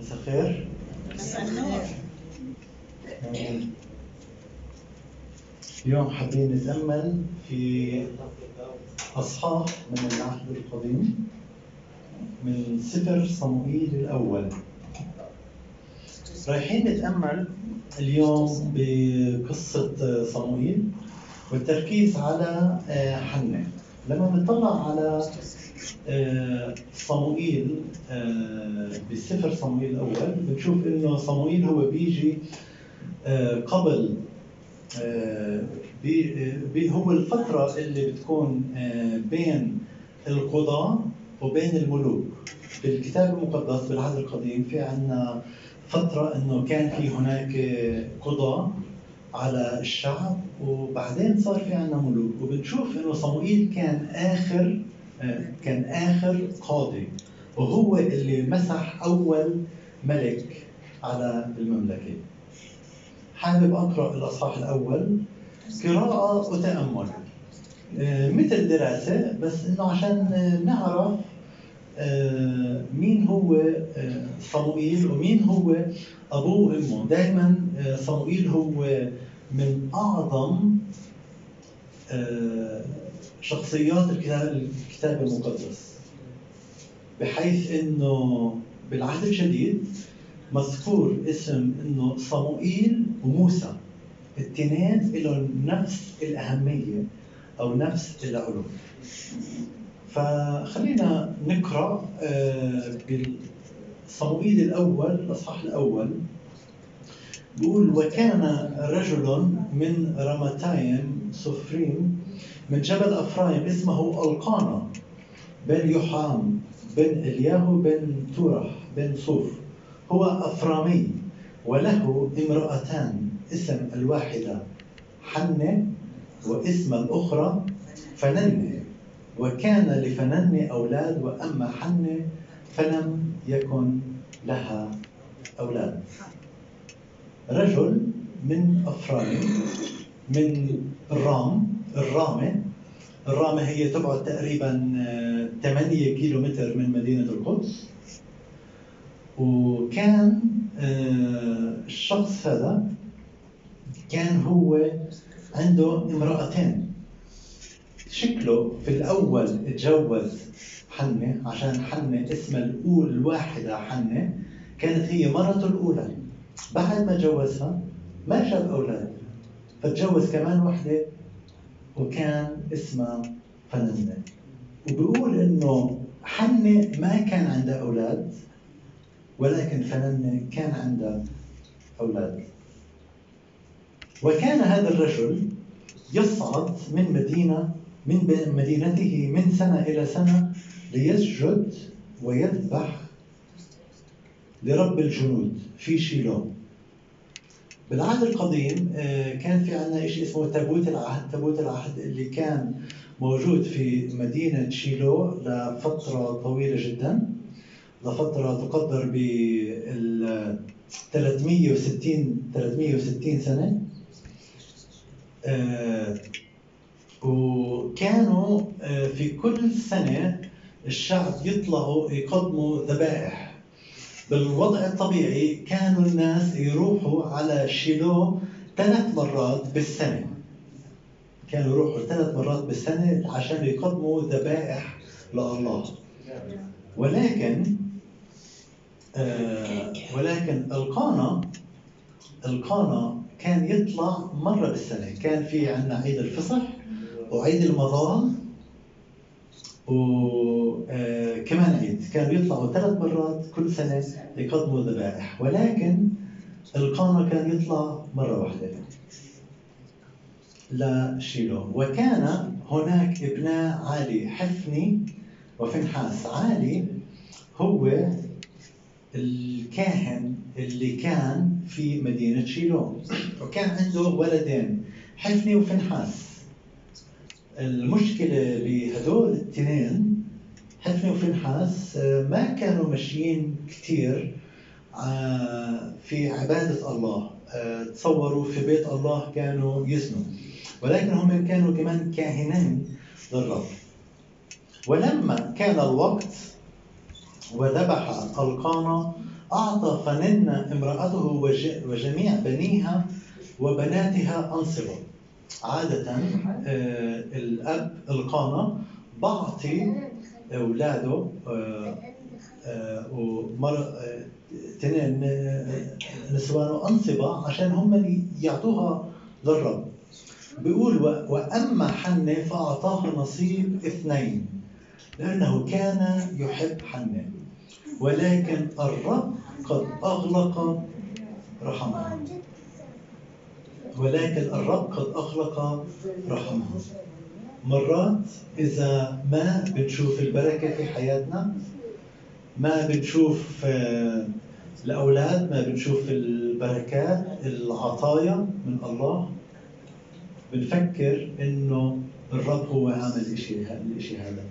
مساء الخير. مساء النور. اليوم حابين نتأمل في أصحاح من العهد القديم من سفر صموئيل الأول. رايحين نتأمل اليوم بقصة صموئيل والتركيز على آه، حنة. لما بنطلع على صموئيل آه، بسفر صموئيل الأول بنشوف إنه صموئيل هو بيجي آه، قبل آه، هو الفترة اللي بتكون آه، بين القضاة وبين الملوك. بالكتاب المقدس بالعهد القديم في عنا فترة إنه كان في هناك آه، قضاة على الشعب وبعدين صار في عنا ملوك. وبنشوف إنه صموئيل كان آخر آه، كان آخر قاضي وهو اللي مسح أول ملك على المملكة. حابب أقرأ الإصحاح الأول؟ قراءة وتأمل. آه، مثل دراسة بس إنه عشان نعرف آه، مين هو آه، صموئيل ومين هو ابوه وامه دائما صموئيل هو من أعظم آه، شخصيات الكتاب الكتاب المقدس. بحيث إنه بالعهد الجديد مذكور اسم إنه صموئيل وموسى. الاثنين لهم نفس الأهمية أو نفس العلو فخلينا نقرأ آه، بالصموئيل الأول الأصحاح الأول. بيقول وكان رجل من رمتايم صفريم من جبل أفرايم اسمه ألقانا بن يحام بن إلياهو بن تورح بن صوف. هو أفرامي وله امرأتان اسم الواحدة حنة واسم الأخرى فننة. وكان لفننة أولاد وأما حنة فلم يكن لها أولاد. رجل من أفرام من الرام الرامة الرامة هي تبعد تقريبا آه، 8 كيلو متر من مدينة القدس. وكان آه، الشخص هذا كان هو عنده امرأتين. شكله في الأول اتجوز حنة عشان حنة اسمها الأول الواحدة حنة. كانت هي مرته الأولى. بعد ما جوزها ما جاب أولاد فتجوز كمان وحدة. وكان اسمها فننة وبيقول إنه حنة ما كان عندها أولاد ولكن فننة كان عندها أولاد. وكان هذا الرجل يصعد من مدينة من مدينته من سنة إلى سنة ليسجد ويذبح لرب الجنود في شيلو بالعهد القديم آه، كان في عندنا شيء اسمه تابوت العهد. تابوت العهد اللي كان موجود في مدينة شيلو لفترة طويلة جدا لفترة تقدر بال 360 360 سنة. آه، وكانوا آه، في كل سنة الشعب يطلعوا يقدموا ذبائح. بالوضع الطبيعي كانوا الناس يروحوا على شيلو ثلاث مرات بالسنة. كانوا يروحوا ثلاث مرات بالسنة عشان يقدموا ذبائح لله. ولكن آه ولكن القانا القانا كان يطلع مرة بالسنة. كان في عندنا عيد الفصح وعيد المظال وكمان عيد. كانوا يطلعوا ثلاث مرات كل سنة يقدموا ذبائح ولكن القانا كان يطلع مرة واحدة. لشيلو وكان هناك ابناء عالي حفني وفنحاس. عالي هو الكاهن اللي كان في مدينة شيلو وكان عنده ولدين حفني وفنحاس. المشكلة بهدول الاثنين حفني وفنحاس آه، ما كانوا ماشيين كثير آه، في عبادة الله آه، تصوروا في بيت الله كانوا يزنوا ولكن هم كانوا كمان كاهنين للرب. ولما كان الوقت وذبح القانا أعطى فننا امرأته وجميع بنيها وبناتها أنصبة. عادة آه، الأب القانا بعطي أولاده آه، آه، ومر تنين نسوانه أنصبة عشان هم يعطوها للرب. بيقول وأما حنة فأعطاها نصيب اثنين لأنه كان يحب حنة ولكن الرب قد أغلق رحمه. ولكن الرب قد أغلق رحمه. مرات إذا ما بنشوف البركة في حياتنا ما بنشوف آه، الأولاد ما بنشوف البركات العطايا من الله بنفكر إنه الرب هو عامل الشيء الشيء هذا.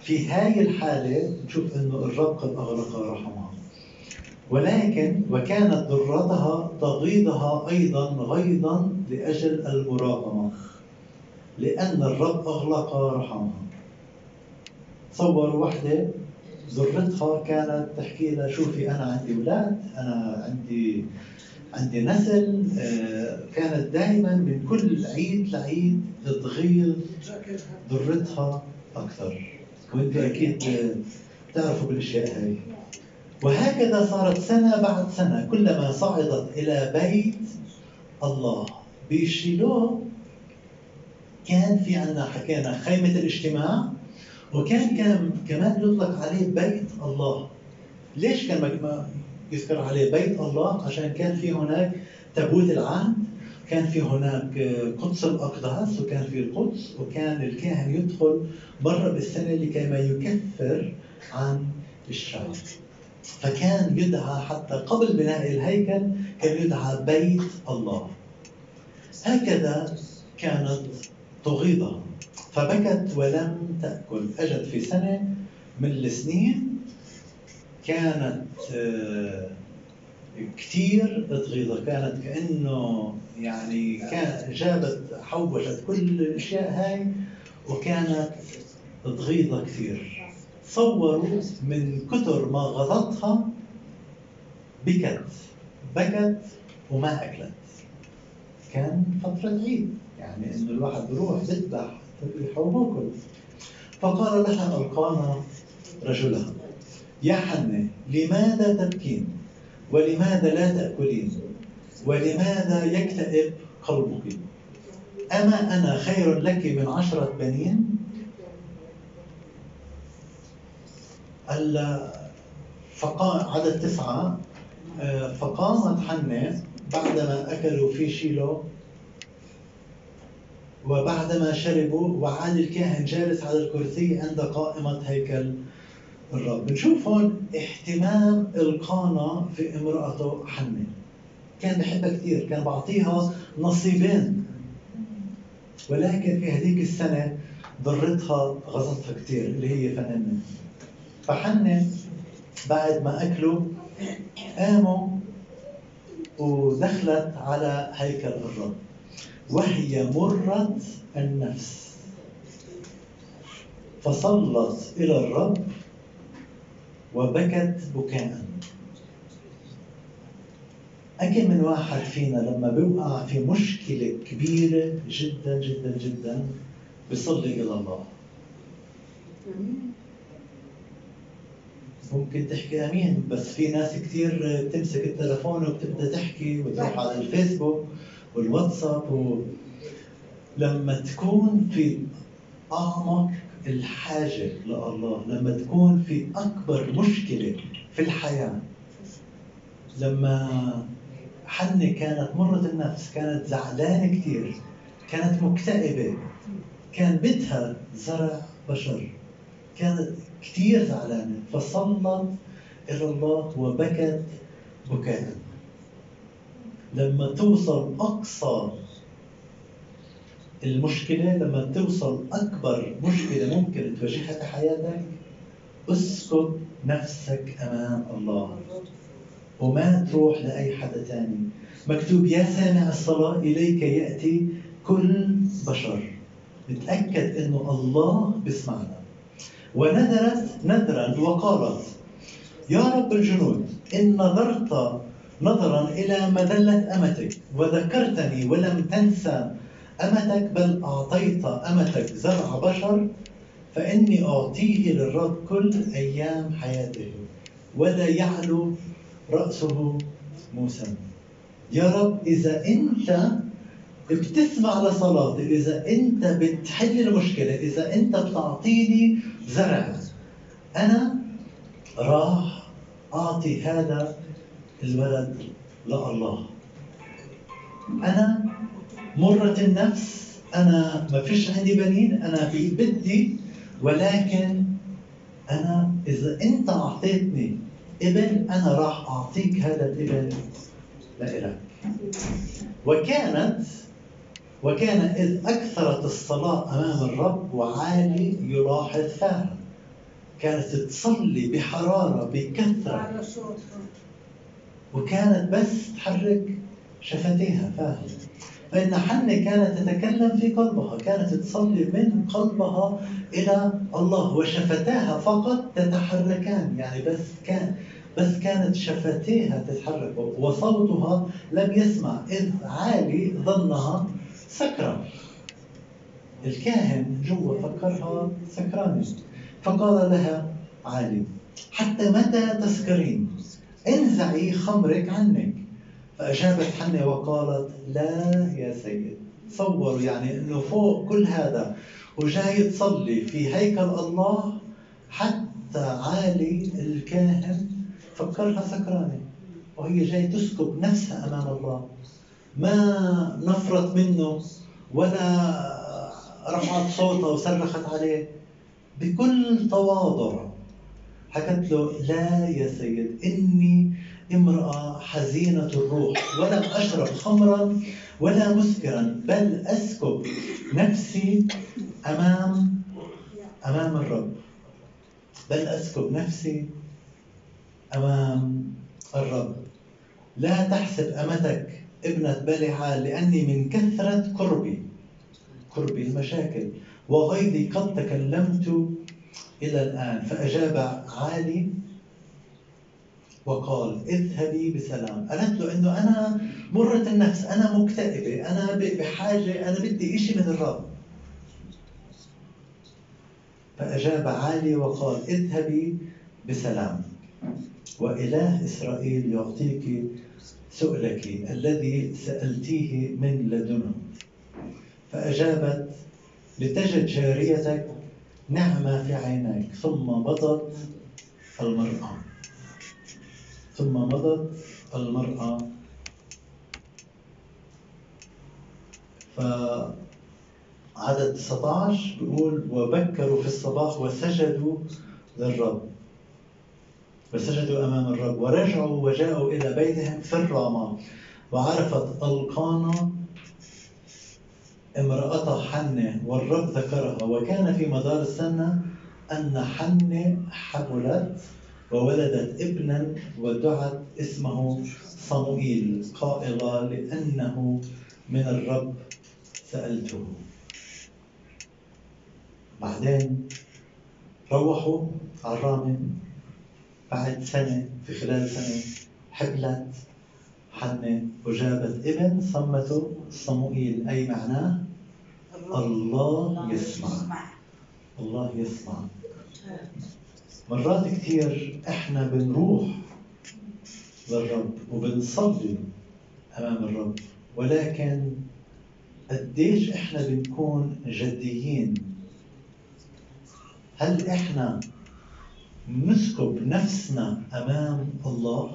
في هاي الحالة نشوف إنه الرب قد أغلق رحمها ولكن وكانت ضرتها تغيضها أيضا غيظا لأجل المراغمة لأن الرب أغلق رحمها. تصور وحدة ضرتها كانت تحكي لها شوفي أنا عندي أولاد أنا عندي عندي نسل آه، كانت دائما من كل عيد لعيد تغيظ ضرتها أكثر. وأنت أكيد تعرفوا بالأشياء هاي. وهكذا صارت سنة بعد سنة. كلما صعدت إلى بيت الله. بشيلو كان في عندنا حكينا خيمة الاجتماع وكان كان كمان يطلق عليه بيت الله. ليش كان يذكر عليه بيت الله؟ عشان كان في هناك تابوت العهد كان في هناك قدس الأقداس وكان في القدس وكان الكاهن يدخل مرة بالسنة لكي ما يكفر عن الشعب فكان يدعى حتى قبل بناء الهيكل كان يدعى بيت الله. هكذا كانت تغيضها فبكت ولم تأكل. أجت في سنة من السنين كانت آه، كثير تغيظها كانت كأنه يعني كان جابت حوشت كل الأشياء هاي وكانت تغيظها كثير تصوروا من كثر ما غضتها بكت بكت وما أكلت. كان فترة عيد يعني إنه الواحد بروح بذبح ذبيحة وباكل فقال لها ألقانا رجلها. يا حنة لماذا تبكين؟ ولماذا لا تأكلين؟ ولماذا يكتئب قلبك؟ أما أنا خير لك من عشرة بنين؟ فقام عدد تسعة آه، فقامت حنة بعدما أكلوا في شيلو وبعدما شربوا وعاد الكاهن جالس على الكرسي عند قائمة هيكل الرب. بنشوف هون اهتمام إلقانا في امرأته حنة. كان بحبها كثير كان بعطيها نصيبين. ولكن في هذيك السنة ضرتها غزتها كثير اللي هي فنانة. فحنة بعد ما أكلوا قاموا ودخلت على هيكل الرب. وهي مرة النفس. فصلت إلى الرب وبكت بكاء. أكم من واحد فينا لما بيوقع في مشكلة كبيرة جدا جدا جدا بيصلي إلى الله. ممكن تحكي أمين بس في ناس كثير بتمسك التلفون وبتبدأ تحكي وتروح على الفيسبوك والواتساب و... لما تكون في أعمق الحاجة لله لما تكون في أكبر مشكلة في الحياة لما حنة كانت مرة النفس كانت زعلانة كثير كانت مكتئبة كان بدها زرع بشر كانت كثير زعلانة فصلت إلى الله وبكت بكاء. لما توصل أقصى المشكلة لما توصل أكبر مشكلة ممكن تواجهها في حياتك اسكت نفسك أمام الله. وما تروح لأي حدا تاني. مكتوب يا سامع الصلاة إليك يأتي كل بشر. نتأكد أنه الله بيسمعنا. ونذرت نذرا وقالت يا رب الجنود إن نظرت نظرا إلى مذلة أمتك وذكرتني ولم تنسى أمتك بل أعطيت أمتك زرع بشر فإني أعطيه للرب كل أيام حياته. ولا يعلو رأسه موسى. يا رب إذا أنت بتسمع لصلاتي إذا أنت بتحل المشكلة إذا أنت بتعطيني زرع أنا راح أعطي هذا الولد لله. أنا مرة النفس أنا ما فيش عندي بنين في بدي ولكن أنا إذا أنت أعطيتني ابن أنا راح أعطيك هذا الابن لإلك وكانت وكان إذ أكثرت الصلاة أمام الرب وعالي يلاحظ فاها كانت تصلي بحرارة بكثرة. وكانت بس تحرك شفتيها فاهم فإن حنة كانت تتكلم في قلبها كانت تصلي من قلبها إلى الله وشفتاها فقط تتحركان. يعني بس كان بس كانت شفتيها تتحرك وصوتها لم يسمع. إذ عالي ظنها سكرة الكاهن جوا فكرها سكرانة فقال لها عالي حتى متى تسكرين؟ انزعي خمرك عنك. فأجابت حنة وقالت لا يا سيد تصوروا يعني إنه فوق كل هذا. وجاي تصلي في هيكل الله حتى عالي الكاهن فكرها سكرانة. وهي جاي تسكب نفسها أمام الله. ما نفرت منه ولا رفعت صوتها وصرخت عليه. بكل تواضع حكت له لا يا سيد إني امرأة حزينة الروح ولم أشرب خمرا ولا مسكرا بل أسكب نفسي أمام أمام الرب بل أسكب نفسي أمام الرب. لا تحسب أمتك ابنة بلعال لأني من كثرة قربي قربي المشاكل. وغيظي قد تكلمت إلى الآن فأجاب عالي وقال اذهبي بسلام. قالت له انه أنا مرة النفس أنا مكتئبة أنا بحاجة أنا بدي إشي من الرب. فأجاب عالي وقال اذهبي بسلام. وإله إسرائيل يعطيك سؤلك الذي سألتيه من لدنه فأجابت لتجد جاريتك نعمة في عينيك ثم مضت المرأة. ثم مضت المرأة. فعدد 19 بيقول وبكروا في الصباح وسجدوا للرب. وسجدوا أمام الرب ورجعوا وجاءوا إلى بيتهم في الرامة وعرفت القانا امرأة حنة والرب ذكرها. وكان في مدار السنة أن حنة حملت وولدت ابنا ودعت اسمه صموئيل. قائلة لأنه من الرب سألته. بعدين روحوا على الرامة بعد سنة في خلال سنة حبلت حنة وجابت ابن صمته صموئيل. أي معناه الله يسمع. الله يسمع. مرات كثير إحنا بنروح للرب وبنصلي أمام الرب ولكن قديش إحنا بنكون جديين؟ هل إحنا نسكب نفسنا أمام الله؟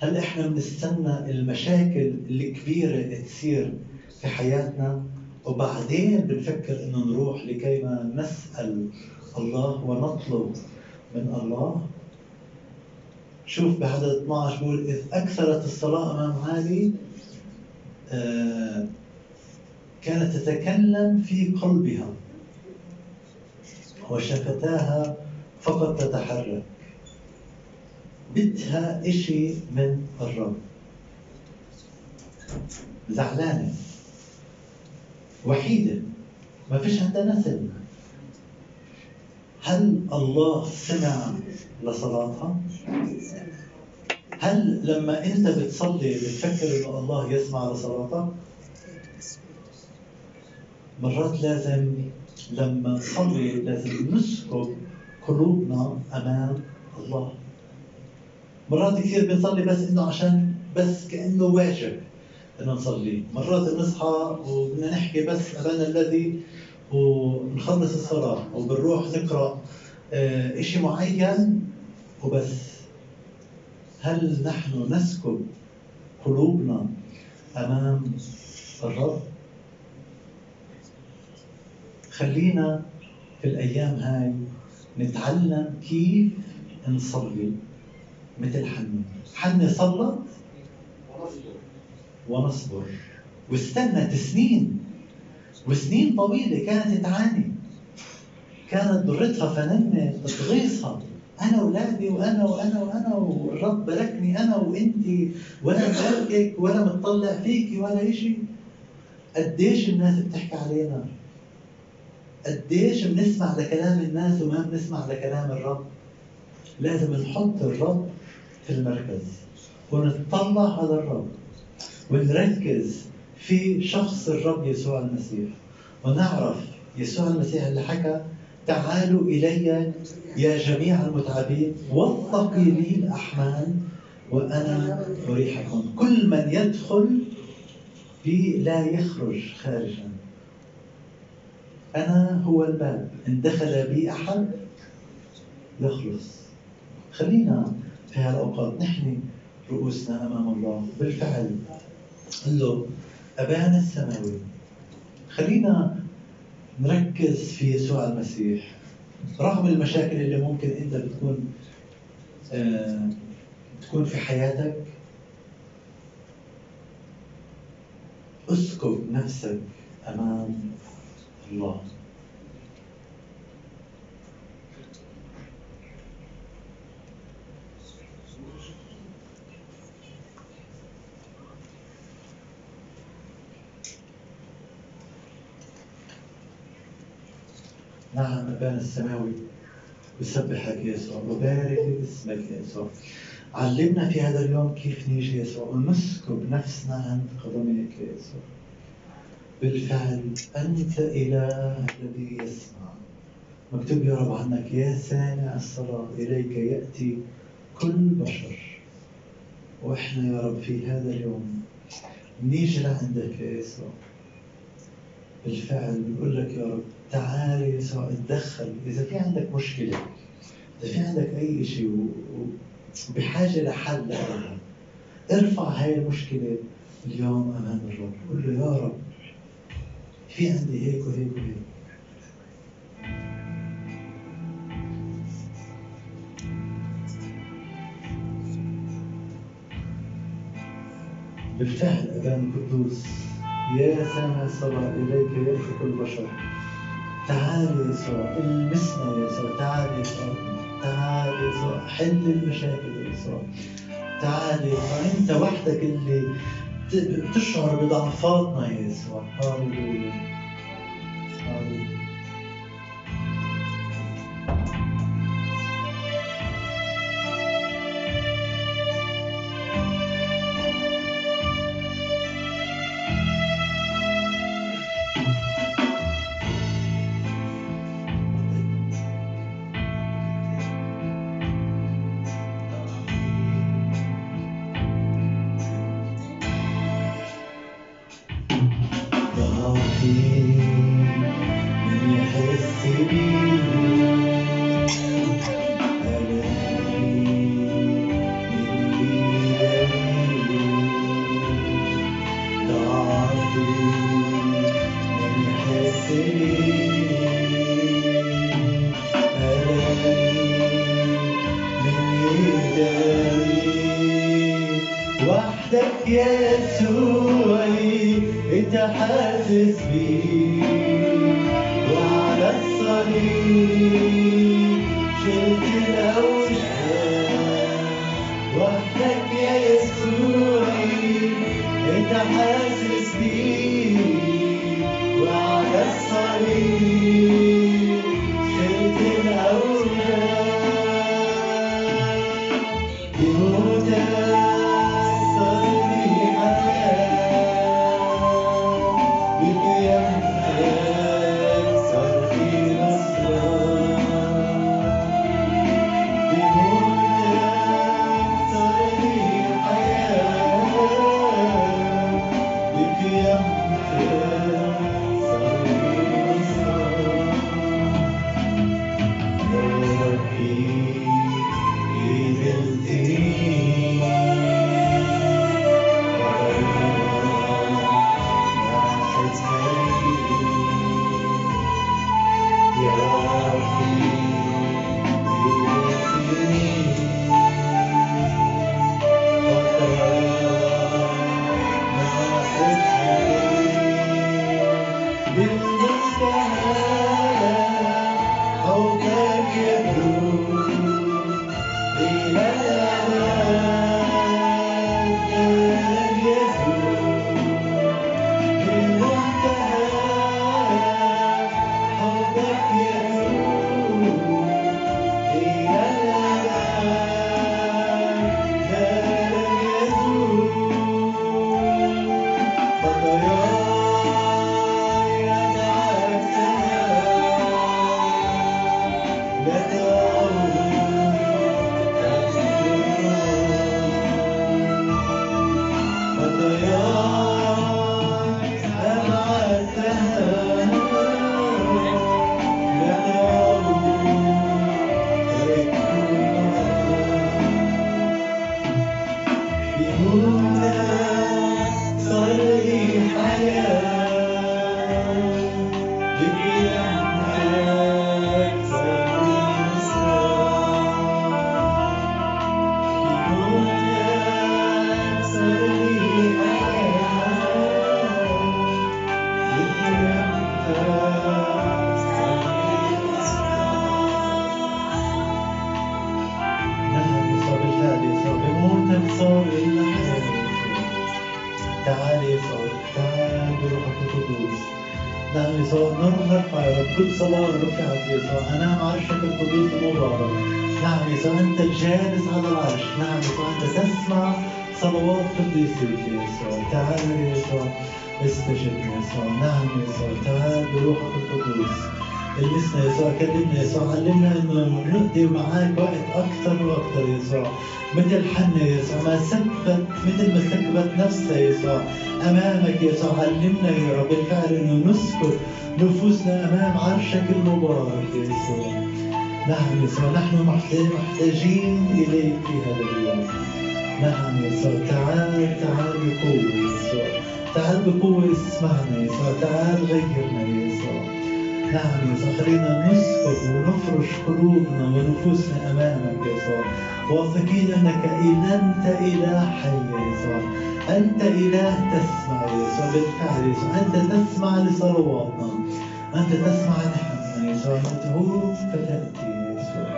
هل إحنا بنستنى المشاكل الكبيرة تصير في حياتنا وبعدين بنفكر إنه نروح لكي ما نسأل الله ونطلب من الله؟ شوف بعدد 12 بقول إذ أكثرت الصلاة أمام عالي آه كانت تتكلم في قلبها وشفتاها فقط تتحرك. بدها إشي من الرب. زعلانة. وحيدة. ما فيش عندها نسل. هل الله سمع لصلاتها؟ هل لما أنت بتصلي بتفكر إنه الله يسمع لصلاتك؟ مرات لازم لما نصلي لازم نسكب قلوبنا امام الله. مرات كثير بنصلي بس إنه عشان بس كأنه واجب إنه نصلي. مرات بنصحى وبدنا نحكي بس ابانا الذي ونخلص الصلاة وبنروح نقرأ آه، شيء معين وبس. هل نحن نسكب قلوبنا أمام الرب؟ خلينا في الأيام هاي نتعلم كيف نصلي مثل حنة حنة صلت ونصبر. واستنت سنين وسنين طويلة كانت تعاني. كانت ضرتها فننة تغيظها أنا اولادي وأنا وأنا وأنا والرب باركني أنا وانت ولا مباركك ولا متطلع فيكي ولا شيء قديش الناس بتحكي علينا؟ قديش بنسمع لكلام الناس وما بنسمع لكلام الرب. لازم نحط الرب في المركز ونتطلع على الرب ونركز في شخص الرب يسوع المسيح. ونعرف يسوع المسيح اللي حكى تعالوا إلي يا جميع المتعبين والثقيلي الأحمال وأنا أريحكم كل من يدخل بي لا يخرج خارجا. أنا هو الباب. إن دخل بي أحد يخلص. خلينا في هالأوقات نحن رؤوسنا أمام الله. بالفعل. قل له أبانا السماوي. خلينا نركز في يسوع المسيح. رغم المشاكل اللي ممكن أنت بتكون آه تكون في حياتك اسكب نفسك أمام الله. نعم أبانا السماوي. أسبحك يا يسوع. وبارك اسمك يا يسوع. علمنا في هذا اليوم كيف نيجي يسوع. ونسكب نفسنا عند قدميك يا يسوع. بالفعل أنت إله الذي يسمع. مكتوب يا رب عنك يا سامع الصلاة إليك يأتي كل بشر. وإحنا يا رب في هذا اليوم نيجي لعندك يا يسوع. بالفعل بنقول لك يا رب تعال يسوع اتدخل. إذا في عندك مشكلة إذا في عندك أي شيء وبحاجه لحل ارفع هاي المشكلة اليوم أمام الرب. قل له يا رب في عندي هيك وهيك وهيك. بالفعل أبان القدوس يا سامع الصلاة إليك يرفق البشر تعال يسوع المسنا يسوع تعال يسوع تعال يسوع حل المشاكل يسوع تعال يسوع أنت وحدك اللي بتشعر بضعفاتنا يا يسوع هاليلويا هاليلويا Yeah. يسوع. أمام عرشك القدوس المبارك نعم يسوع أنت الجالس على العرش. نعم يسوع أنت تسمع صلوات قديسيك يا يسوع تعال يسوع استجبنا يا يسوع نعم يسوع تعال بروحك القدوس. المسنا يسوع كلمنا يسوع علمنا إنه نقضي معاك وقت أكثر وأكثر يسوع. مثل حنا يسوع ما سكبت مثل ما سكبت نفسها يسوع. أمامك يسوع علمنا يا رب بالفعل إنه نسكت نفوسنا أمام عرشك المبارك يا يسوع. نعم يسوع نحن محتاج- محتاجين إليك في هذا اليوم نعم يسوع تعال تعال بقوة يسوع. تعال بقوة اسمعنا يسوع تعال غيرنا يسوع. نعم يسوع خلينا نسكت ونفرش قلوبنا ونفوسنا امامك يا يسوع واثقين أنك إله- أنت إله حي يا يسوع أنت إله تسمع يا يسوع بالفعل يا يسوع أنت تسمع لصلواتنا. أنت تسمع نحن يا يسوع ندعوك فتأتي يا يسوع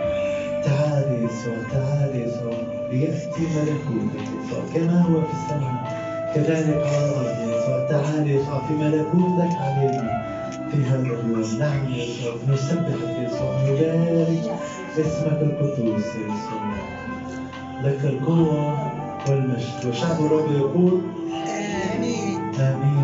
تعال يا يسوع تعال يا يسوع ليأتي ملكوتك يا يسوع كما هو في السماء. كذلك على الأرض يا يسوع تعال يا يسوع في ملكوتك علينا. في هذا اليوم نعم يا يسوع نسبحك يا يسوع نبارك اسمك القدوس يا يسوع لك القوة والمجد. وشعب الرب يقول آمين. آمين.